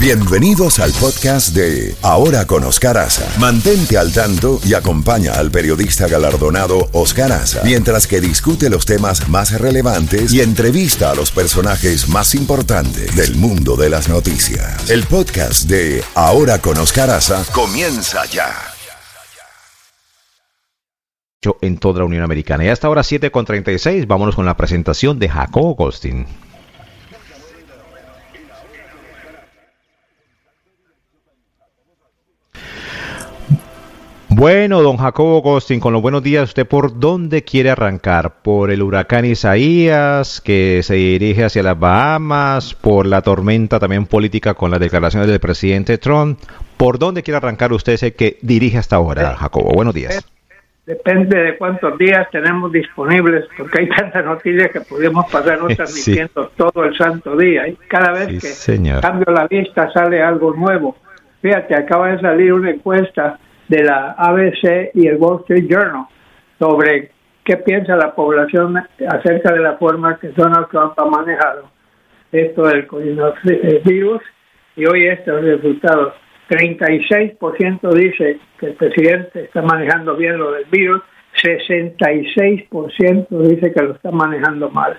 Bienvenidos al podcast de Ahora con Oscar Aza. Mantente al tanto y acompaña al periodista galardonado Oscar Aza mientras que discute los temas más relevantes y entrevista a los personajes más importantes del mundo de las noticias. El podcast de Ahora con Oscar Aza comienza ya. En toda la Unión Americana. Y hasta ahora 7.36, vámonos con la presentación de Jacobo Gostin. Bueno, don Jacobo Gostin, con los buenos días, ¿usted por dónde quiere arrancar? ¿Por el huracán Isaías que se dirige hacia las Bahamas? ¿Por la tormenta también política con las declaraciones del presidente Trump? ¿Por dónde quiere arrancar usted ese que dirige hasta ahora, Jacobo? Buenos días. Depende de cuántos días tenemos disponibles, porque hay tantas noticias que podemos pasarnos transmitiendo todo el santo día. Y cada vez que cambio la lista sale algo nuevo. Fíjate, acaba de salir una encuesta de la ABC y el Wall Street Journal sobre qué piensa la población acerca de la forma que Donald Trump ha manejado esto del coronavirus y hoy estos resultados. 36% dice que el presidente está manejando bien lo del virus, 66% dice que lo está manejando mal.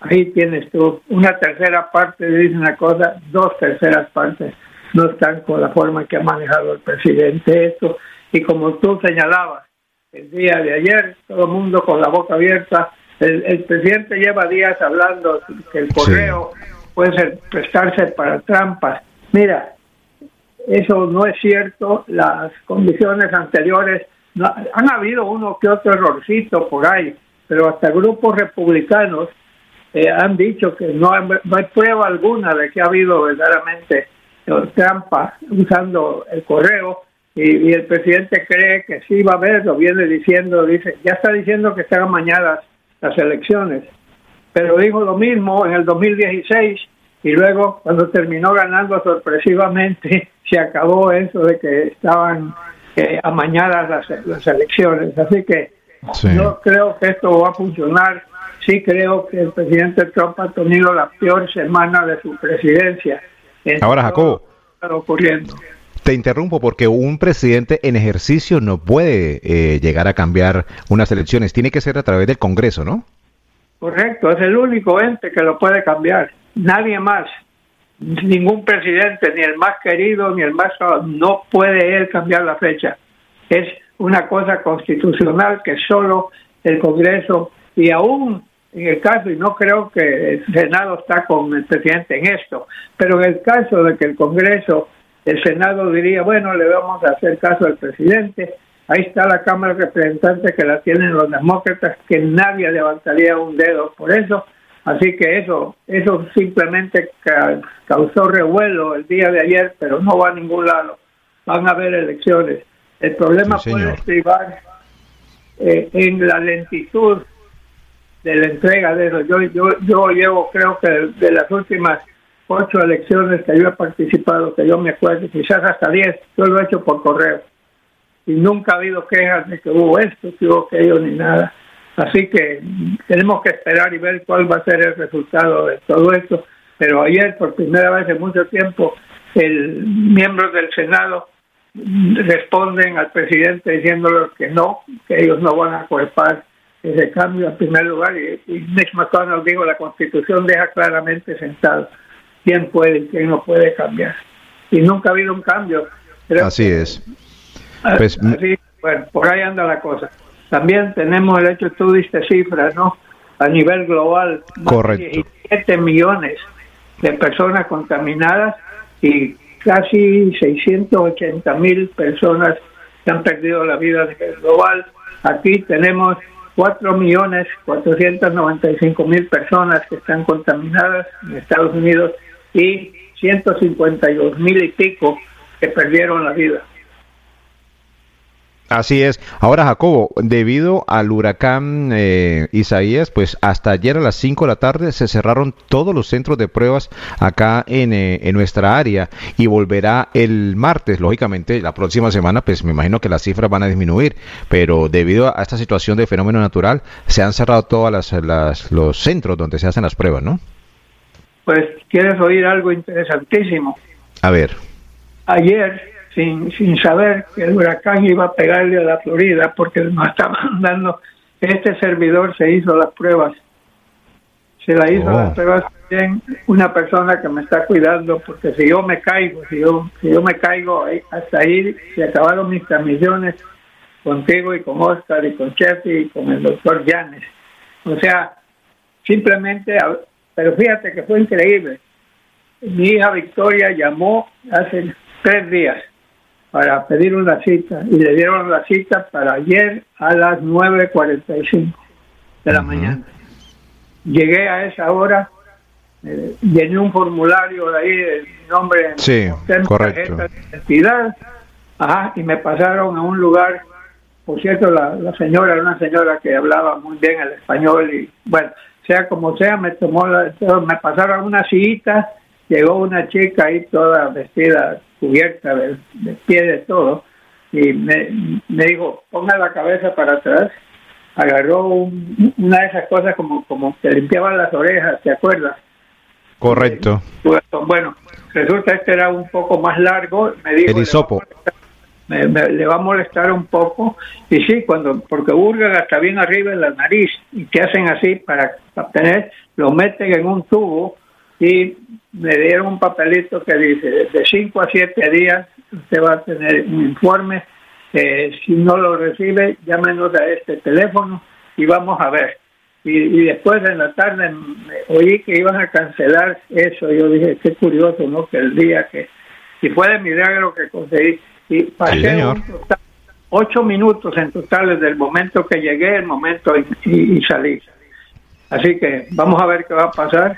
Ahí tienes tú, una tercera parte dice una cosa, dos terceras partes no están con la forma que ha manejado el presidente esto. Y como tú señalabas, el día de ayer, todo el mundo con la boca abierta, el, presidente lleva días hablando que el correo puede ser, prestarse para trampas. Mira, eso no es cierto, las condiciones anteriores, han habido uno que otro errorcito por ahí, pero hasta grupos republicanos eh, han dicho que no no hay prueba alguna de que ha habido verdaderamente trampa usando el correo y, el presidente cree que sí va a haber, lo viene diciendo, dice, ya está diciendo que están amañadas las elecciones, pero dijo lo mismo en el 2016 y luego cuando terminó ganando sorpresivamente se acabó eso de que estaban eh, amañadas las, las, elecciones, así que no creo que esto va a funcionar, sí creo que el presidente Trump ha tenido la peor semana de su presidencia Ahora, Jacobo. Te interrumpo porque un presidente en ejercicio no puede eh, llegar a cambiar unas elecciones, tiene que ser a través del Congreso, ¿no? Correcto, es el único ente que lo puede cambiar, nadie más, ningún presidente, ni el más querido, ni el más... no puede él cambiar la fecha. Es una cosa constitucional que solo el Congreso y aún en el caso, y no creo que el Senado está con el presidente en esto, pero en el caso de que el Congreso, el Senado diría, bueno, le vamos a hacer caso al presidente, ahí está la Cámara de Representantes que la tienen los demócratas, que nadie levantaría un dedo por eso, así que eso, eso simplemente causó revuelo el día de ayer, pero no va a ningún lado, van a haber elecciones. El problema puede estribar eh, en la lentitud de la entrega de eso. Yo, yo, yo llevo, creo que de, las últimas ocho elecciones que yo he participado, que yo me acuerdo, quizás hasta diez, yo lo he hecho por correo. Y nunca ha habido quejas de que hubo esto, que hubo aquello, ni nada. Así que tenemos que esperar y ver cuál va a ser el resultado de todo esto. Pero ayer, por primera vez en mucho tiempo, el miembros del Senado responden al presidente diciéndole que no, que ellos no van a culpar ese cambio en primer lugar y, y Mitch McConnell dijo la constitución deja claramente sentado quién puede y quién no puede cambiar. Y nunca ha habido un cambio. Así es. pues, bueno por ahí anda la cosa. También tenemos el hecho tú diste cifras no a nivel global correcto. 17 millones de personas contaminadas y casi 680 mil personas que han perdido la vida a nivel global. Aquí tenemos 4.495.000 personas que están contaminadas en Estados Unidos y 152.000 y pico que perdieron la vida. Así es. Ahora, Jacobo, debido al huracán eh, Isaías, pues hasta ayer a las 5 de la tarde se cerraron todos los centros de pruebas acá en, eh, en, nuestra área y volverá el martes. Lógicamente, la próxima semana, pues me imagino que las cifras van a disminuir, pero debido a esta situación de fenómeno natural, se han cerrado todos las, los centros donde se hacen las pruebas, ¿no? Pues quieres oír algo interesantísimo. A ver. Ayer, sin, sin saber que el huracán iba a pegarle a la Florida, porque nos estaban dando, este servidor se hizo las pruebas. Se la hizo Oh. las pruebas también una persona que me está cuidando, porque si yo me caigo, si yo, si yo me caigo, hasta ahí se acabaron mis transmisiones contigo y con Oscar y con Chefi y con el doctor Llanes. O sea, simplemente, pero fíjate que fue increíble. Mi hija Victoria llamó hace tres días para pedir una cita y le dieron la cita para ayer a las 9.45 de la mañana. Llegué a esa hora, eh, llené un formulario de ahí, el nombre, Sí, tengo correcto. tarjeta de identidad, ajá, y me pasaron a un lugar, por cierto, la, la señora era una señora que hablaba muy bien el español y bueno, sea como sea, me tomó la, me pasaron una sillita, llegó una chica ahí toda vestida, cubierta de, de pie de todo, y me, me dijo, ponga la cabeza para atrás, agarró un- una de esas cosas como, como que limpiaban las orejas, ¿te acuerdas? Correcto. Bueno, resulta que este era un poco más largo, me dijo, El hisopo. me, me- le va a molestar un poco y sí cuando porque hurgan hasta bien arriba en la nariz y te hacen así para, para tener lo meten en un tubo y me dieron un papelito que dice de 5 a 7 días usted va a tener un informe eh, si no lo recibe llámenos a este teléfono y vamos a ver. Y, y después en la tarde me oí que iban a cancelar eso. Yo dije qué curioso no que el día que y fue de milagro que conseguí. Y pasé total- ocho minutos en total desde el momento que llegué el momento y, y- y salí. Así que vamos a ver qué va a pasar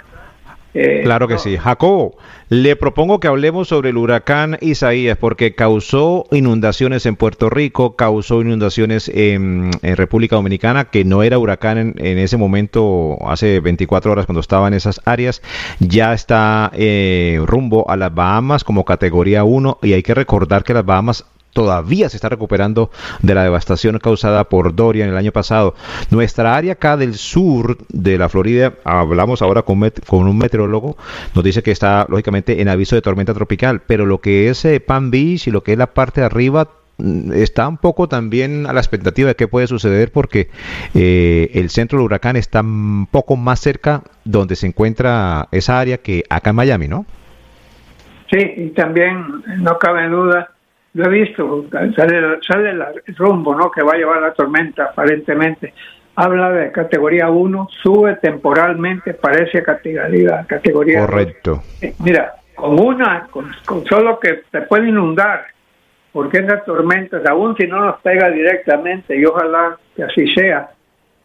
Eh, Claro que no, sí. Jacobo, le propongo que hablemos sobre el huracán Isaías porque causó inundaciones en Puerto Rico, causó inundaciones en, en República Dominicana, que no era huracán en, en ese momento, hace 24 horas cuando estaba en esas áreas, ya está eh, rumbo a las Bahamas como categoría 1 y hay que recordar que las Bahamas todavía se está recuperando de la devastación causada por Dorian el año pasado. Nuestra área acá del sur de la Florida, hablamos ahora con, met- con un meteorólogo, nos dice que está lógicamente en aviso de tormenta tropical, pero lo que es eh, Palm Beach y lo que es la parte de arriba mm, está un poco también a la expectativa de qué puede suceder porque eh, el centro del huracán está un poco más cerca donde se encuentra esa área que acá en Miami, ¿no? Sí, y también no cabe duda, lo he visto, sale, sale el rumbo ¿no? que va a llevar la tormenta aparentemente. Habla de categoría 1, sube temporalmente, parece categoría, categoría. Correcto. Eh, Mira, con una, con, con solo que te puede inundar, porque esas tormentas, aún si no nos pega directamente, y ojalá que así sea,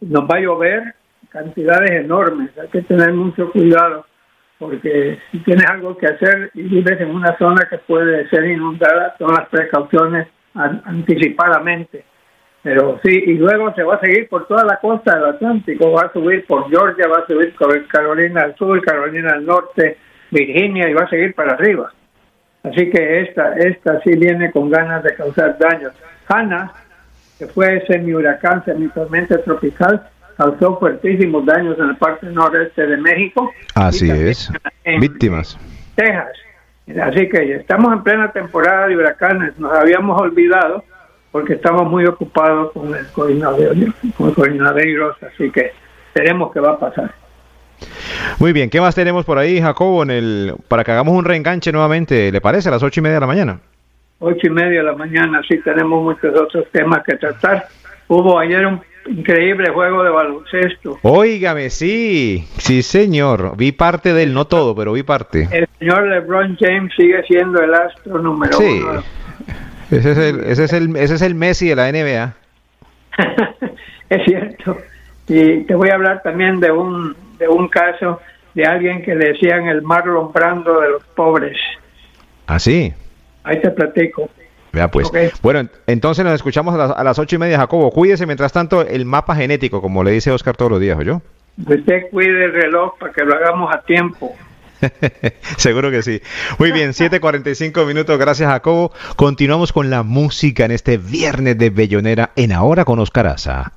nos va a llover cantidades enormes, hay que tener mucho cuidado, porque si tienes algo que hacer y vives en una zona que puede ser inundada, son las precauciones an- anticipadamente. Pero sí, y luego se va a seguir por toda la costa del Atlántico, va a subir por Georgia, va a subir por Carolina del Sur, Carolina del Norte, Virginia y va a seguir para arriba. Así que esta, esta sí viene con ganas de causar daños. Hanna, que fue semi-huracán, semi-tormenta tropical, causó fuertísimos daños en la parte noreste de México. Así es. en Víctimas. Texas. Así que estamos en plena temporada de huracanes. Nos habíamos olvidado porque estamos muy ocupados con el coronavirus, con el coronavirus así que veremos qué va a pasar. Muy bien, ¿qué más tenemos por ahí, Jacobo, en el, para que hagamos un reenganche nuevamente? ¿Le parece? A las ocho y media de la mañana. ocho y media de la mañana, sí tenemos muchos otros temas que tratar. Hubo ayer un increíble juego de baloncesto. Óigame, sí, sí señor, vi parte de él, no todo, pero vi parte. El señor LeBron James sigue siendo el astro número Sí, uno. ese es el, ese es el, ese es el Messi de la NBA. es cierto. Y te voy a hablar también de un, de un caso de alguien que le decían el Marlon Brando de los pobres. Ah, sí, Ahí te platico. Vea pues. Bueno, ent- entonces nos escuchamos a las, a las ocho y media, Jacobo. Cuídese mientras tanto el mapa genético, como le dice Oscar todos los días, yo. Usted cuide el reloj para que lo hagamos a tiempo. Seguro que sí. Muy bien, 7.45 minutos, gracias Jacobo. Continuamos con la música en este viernes de Bellonera en Ahora con Oscar Aza.